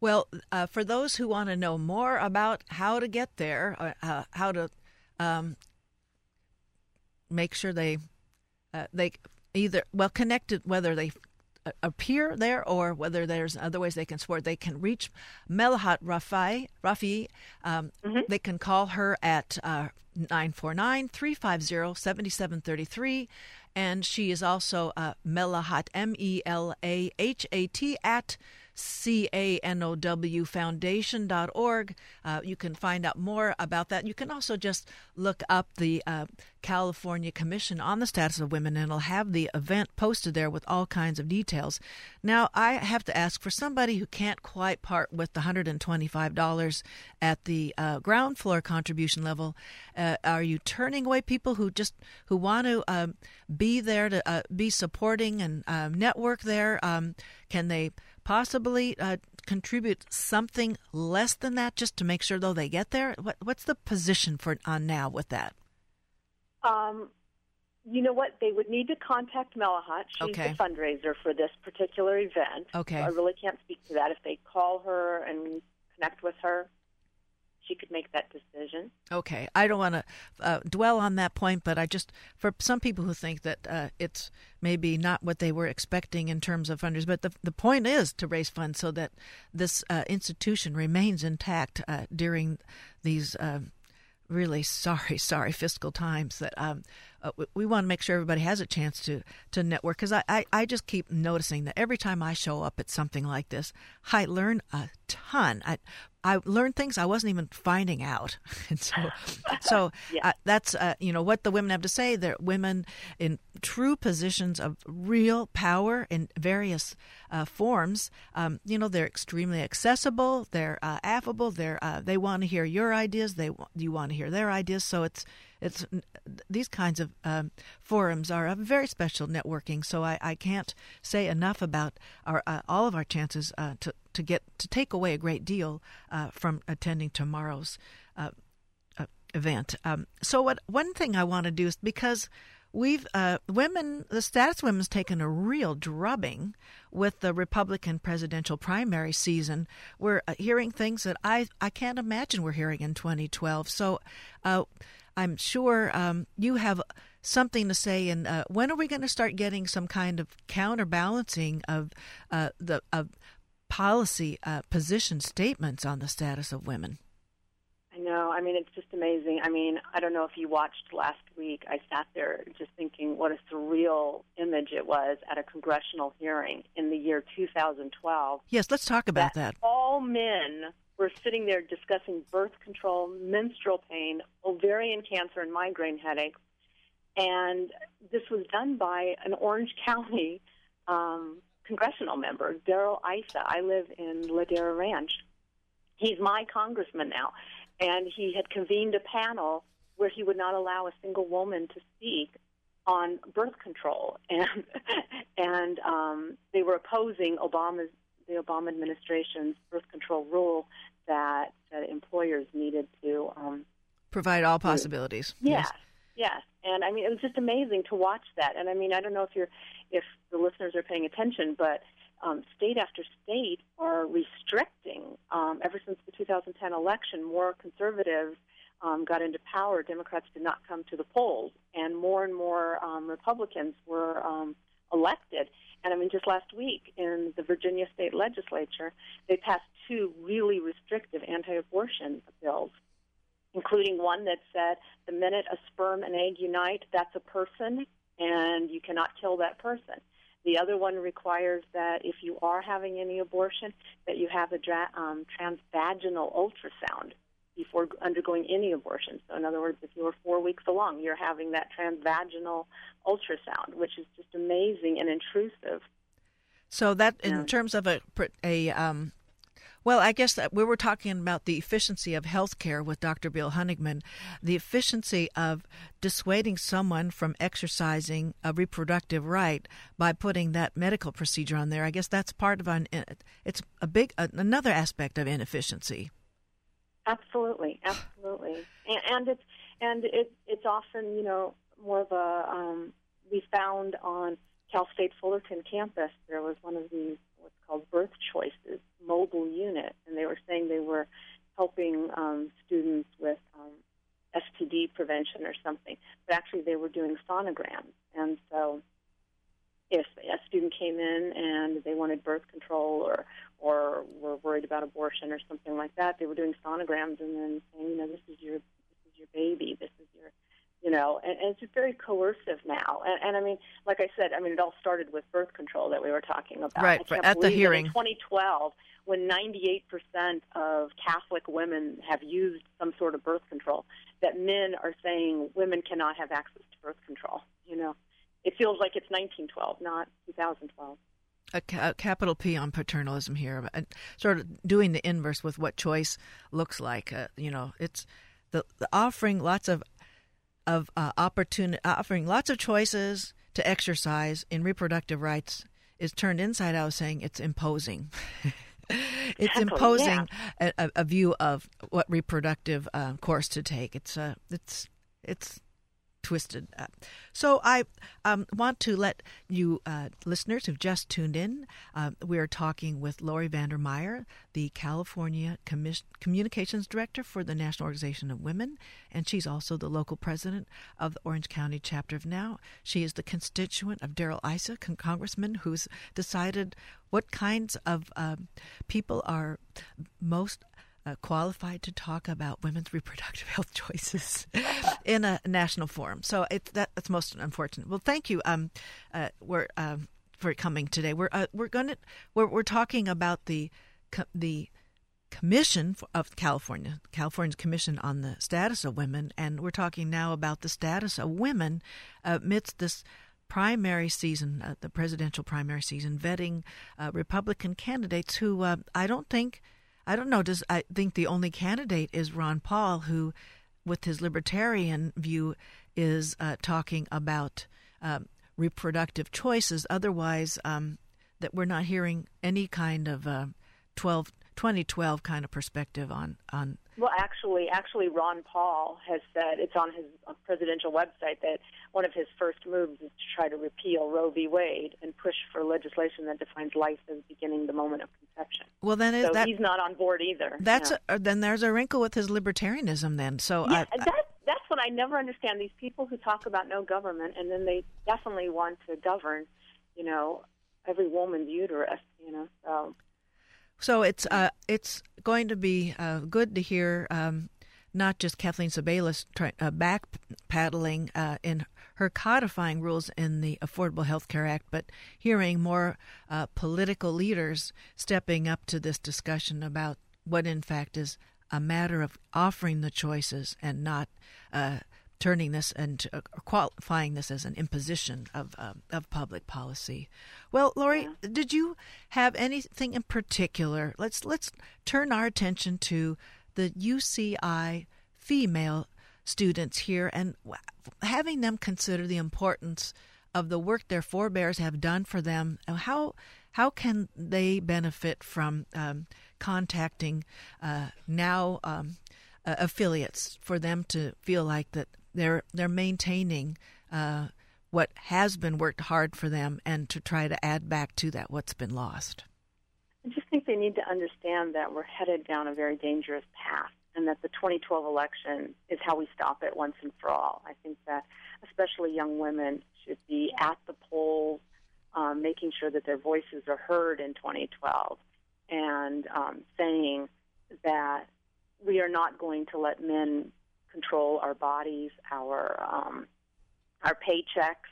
Well, uh, for those who want to know more about how to get there, uh, uh how to um, make sure they uh, they either well connected whether they appear there or whether there's other ways they can support. They can reach Melahat Rafiei. Rafiei. Um, mm-hmm. They can call her at uh, 949 350 7733. And she is also uh, Melahat, M E L A H A T, at C-A-N-O-W Foundation.org. Uh, you can find out more about that. You can also just look up the uh, California Commission on the Status of Women, and it'll have the event posted there with all kinds of details. Now, I have to ask for somebody who can't quite part with the $125 at the uh, ground floor contribution level. Uh, are you turning away people who just who want to um, be there to uh, be supporting and um, network there? Um, can they possibly uh, contribute something less than that just to make sure though they get there? What, what's the position for on now with that? Um, you know what? They would need to contact Melahat. She's okay. the fundraiser for this particular event. Okay. So I really can't speak to that. If they call her and connect with her, she could make that decision. Okay, I don't want to uh, dwell on that point, but I just for some people who think that uh, it's maybe not what they were expecting in terms of funders, but the the point is to raise funds so that this uh, institution remains intact uh, during these. Uh, really sorry, [laughs] sorry fiscal times that um, uh, we, we, want to make sure everybody has a chance to to network because I, I, I, just keep noticing that every time I show up at something like this, I learn a ton. I, I learned things I wasn't even finding out, [laughs] and so, [laughs] so yeah. uh, that's uh, you know what the women have to say. They're women in true positions of real power in various uh, forms. Um, you know, they're extremely accessible. They're uh, affable. They're uh, they want to hear your ideas. They you want to hear their ideas. So it's it's these kinds of um, forums are a very special networking. So I, I can't say enough about our uh, all of our chances uh, to to get to take away a great deal uh, from attending tomorrow's event. Um, so what one thing I want to do is because we've uh, women the status women's taken a real drubbing with the republican presidential primary season we're uh, hearing things that i i can't imagine we're hearing in 2012 so uh, I'm sure um, you have something to say. And uh, when are we going to start getting some kind of counterbalancing of uh, the of policy uh, position statements on the status of women? Know, I mean, it's just amazing. I mean, I don't know if you watched last week. I sat there just thinking what a surreal image it was at a congressional hearing in the year 2012. Yes, let's talk about that. that. All men were sitting there discussing birth control, menstrual pain, ovarian cancer, and migraine headaches. And this was done by an Orange [laughs] County um, congressional member, Darrell Issa. I live in Ladera Ranch. He's my congressman now and he had convened a panel where he would not allow a single woman to speak on birth control, [laughs] and and um, they were opposing Obama's the Obama administration's birth control rule that, that employers needed to um, provide all possibilities. Yes, yes, and I mean it was just amazing to watch that. And I mean I don't know if you're if the listeners are paying attention, but um, state after state are restricting, um, ever since the 2010 election, more conservatives um, got into power. Democrats did not come to the polls, and more and more um, Republicans were um, elected. And I mean, just last week in the Virginia state legislature, they passed two really restrictive anti abortion bills, including one that said the minute a sperm and egg unite, that's a person, and you cannot kill that person. The other one requires that if you are having any abortion, that you have a dra- um, transvaginal ultrasound before undergoing any abortion. So, in other words, if you're four weeks along, you're having that transvaginal ultrasound, which is just amazing and intrusive. So that, in yeah. terms of a a um, well, I guess that we were talking about the efficiency of healthcare with Dr. Bill Honigman, the efficiency of dissuading someone from exercising a reproductive right by putting that medical procedure on there. I guess that's part of an it's a big another aspect of inefficiency. Absolutely, absolutely, and, and it's and it, it's often you know more of a um, we found on Cal State Fullerton campus there was one of these called birth choices mobile unit, and they were saying they were helping um, students with um, STD prevention or something, but actually they were doing sonograms. And so, if a student came in and they wanted birth control or or were worried about abortion or something like that, they were doing sonograms and then saying, you know, this is your this is your baby, this is your you know, and, and it's very coercive now. And, and I mean, like I said, I mean, it all started with birth control that we were talking about. Right, at the hearing. In 2012, when 98% of Catholic women have used some sort of birth control, that men are saying women cannot have access to birth control. You know, it feels like it's 1912, not 2012. A, ca- a capital P on paternalism here, and sort of doing the inverse with what choice looks like. Uh, you know, it's the, the offering lots of of uh, opportunity, offering lots of choices to exercise in reproductive rights is turned inside out, saying it's imposing. [laughs] it's imposing yeah. a, a, view of what reproductive uh, course to take. It's uh, it's it's twisted up. So I um, want to let you uh, listeners who've just tuned in, uh, we are talking with Lori Vandermeir, the California Commis- Communications Director for the National Organization of Women, and she's also the local president of the Orange County chapter of NOW. She is the constituent of Darrell Issa, con- congressman, who's decided what kinds of uh, people are most uh, qualified to talk about women's reproductive health choices [laughs] in a national forum. So that, that's most unfortunate. Well, thank you. Um, uh, we're um, for coming today. We're uh, we're going to we're, we're talking about the the Commission of California, California's Commission on the Status of Women, and we're talking now about the status of women amidst this primary season, uh, the presidential primary season, vetting uh, Republican candidates who uh, I don't think I don't know. Does I think the only candidate is Ron Paul, who, with his libertarian view, is uh, talking about um, reproductive choices. Otherwise, um, that we're not hearing any kind of uh, 12, 2012 kind of perspective on on well, actually, actually, Ron Paul has said it's on his uh, presidential website that one of his first moves is to try to repeal Roe v. Wade and push for legislation that defines life as beginning the moment of conception. Well, then is so that, he's not on board either. That's yeah. a, then there's a wrinkle with his libertarianism. Then, so yeah, I, that, that's what I never understand. These people who talk about no government and then they definitely want to govern, you know, every woman's uterus. You know, so so it's uh, it's going to be uh, good to hear um, not just Kathleen Sebelius try, uh, back paddling uh, in her codifying rules in the Affordable Health Care Act, but hearing more uh, political leaders stepping up to this discussion about what, in fact, is a matter of offering the choices and not uh, turning this and uh, qualifying this as an imposition of uh, of public policy. Well, Lori, yeah. did you have anything in particular? Let's let's turn our attention to the UCI female students here and having them consider the importance of the work their forebears have done for them. How how can they benefit from um, contacting uh, now um, uh, affiliates for them to feel like that they're they're maintaining uh, what has been worked hard for them and to try to add back to that what's been lost. I just think they need to understand that we're headed down a very dangerous path and that the 2012 election is how we stop it once and for all. I think that especially young women should be at the polls, um, making sure that their voices are heard in 2012, and um, saying that we are not going to let men control our bodies, our um, our paychecks,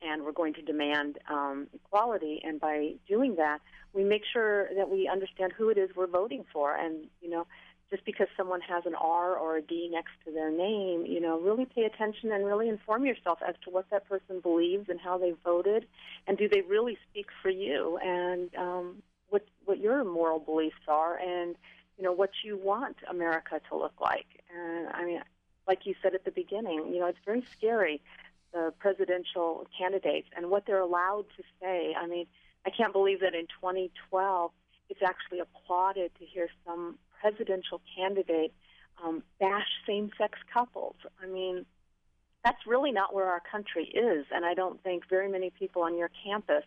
and we're going to demand um, equality. And by doing that, we make sure that we understand who it is we're voting for. And you know, just because someone has an R or a D next to their name, you know, really pay attention and really inform yourself as to what that person believes and how they voted, and do they really speak for you, and um, what what your moral beliefs are, and you know what you want America to look like. And I mean, like you said at the beginning, you know, it's very scary, the presidential candidates and what they're allowed to say. I mean, I can't believe that in 2012 it's actually applauded to hear some presidential candidate um, bash same sex couples. I mean, that's really not where our country is, and I don't think very many people on your campus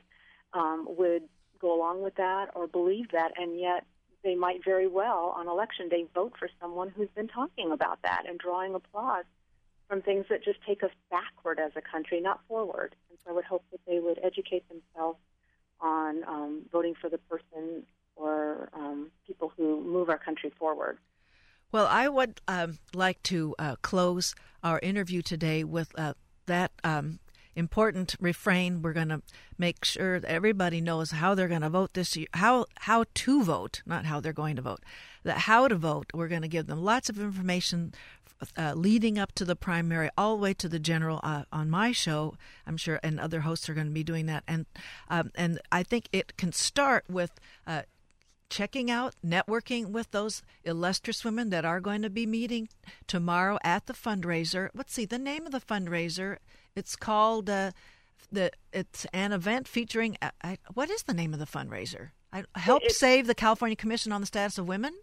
um, would go along with that or believe that, and yet they might very well on election day vote for someone who's been talking about that and drawing applause from things that just take us backward as a country, not forward. And so I would hope that they would educate themselves on um, voting for the person or um, people who move our country forward. Well, I would um, like to uh, close our interview today with uh, that um, important refrain. We're going to make sure that everybody knows how they're going to vote this year, how how to vote, not how they're going to vote. That how to vote. We're going to give them lots of information uh, leading up to the primary, all the way to the general. Uh, on my show, I'm sure, and other hosts are going to be doing that. And um, and I think it can start with. Uh, checking out, networking with those illustrious women that are going to be meeting tomorrow at the fundraiser. Let's see, the name of the fundraiser it's called uh, the. It's an event featuring. Uh, I, what is the name of the fundraiser? I, help it, save the California Commission on the Status of Women.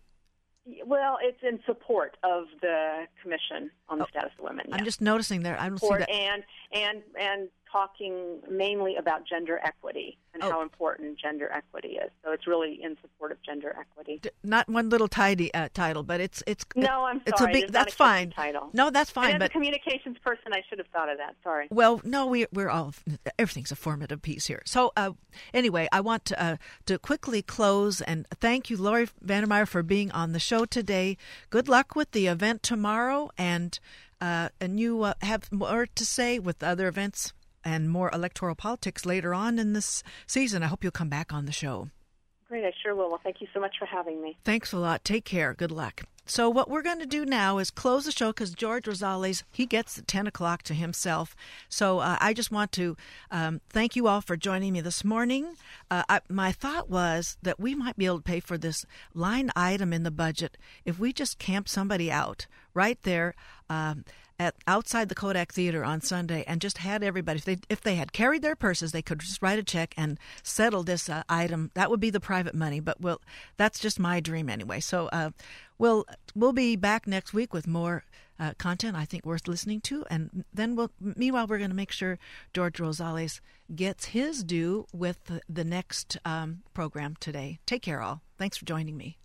Well, it's in support of the Commission on the oh, Status of Women. I'm just noticing there. I don't support see that. And and and talking mainly about gender equity and oh. how important gender equity is. So it's really in support of gender equity. D- not one little tidy uh, title, but it's it's no, I'm sorry. It's a big. It's that's a fine. Title. No, that's fine. But as a communications person, I should have thought of that. Sorry. Well, no, we we're all everything's a formative piece here. So uh, anyway, I want to uh, to quickly close and thank you, Lori Vandermeir, for being on the show today. Good luck with the event tomorrow, and uh, and you uh, have more to say with other events and more electoral politics later on in this season. I hope you'll come back on the show. Great, I sure will. Well, thank you so much for having me. Thanks a lot. Take care. Good luck. So what we're going to do now is close the show because George Rosales he gets the 10 o'clock to himself. So uh, I just want to um, thank you all for joining me this morning. Uh, I, my thought was that we might be able to pay for this line item in the budget if we just camp somebody out right there. Um, at outside the Kodak Theater on Sunday and just had everybody if they if they had carried their purses they could just write a check and settle this uh, item. That would be the private money but well that's just my dream anyway. So uh, we'll we'll be back next week with more uh, content I think worth listening to. And then we'll meanwhile we're going to make sure George Rosales gets his due with the, next um, program today. Take care all. Thanks for joining me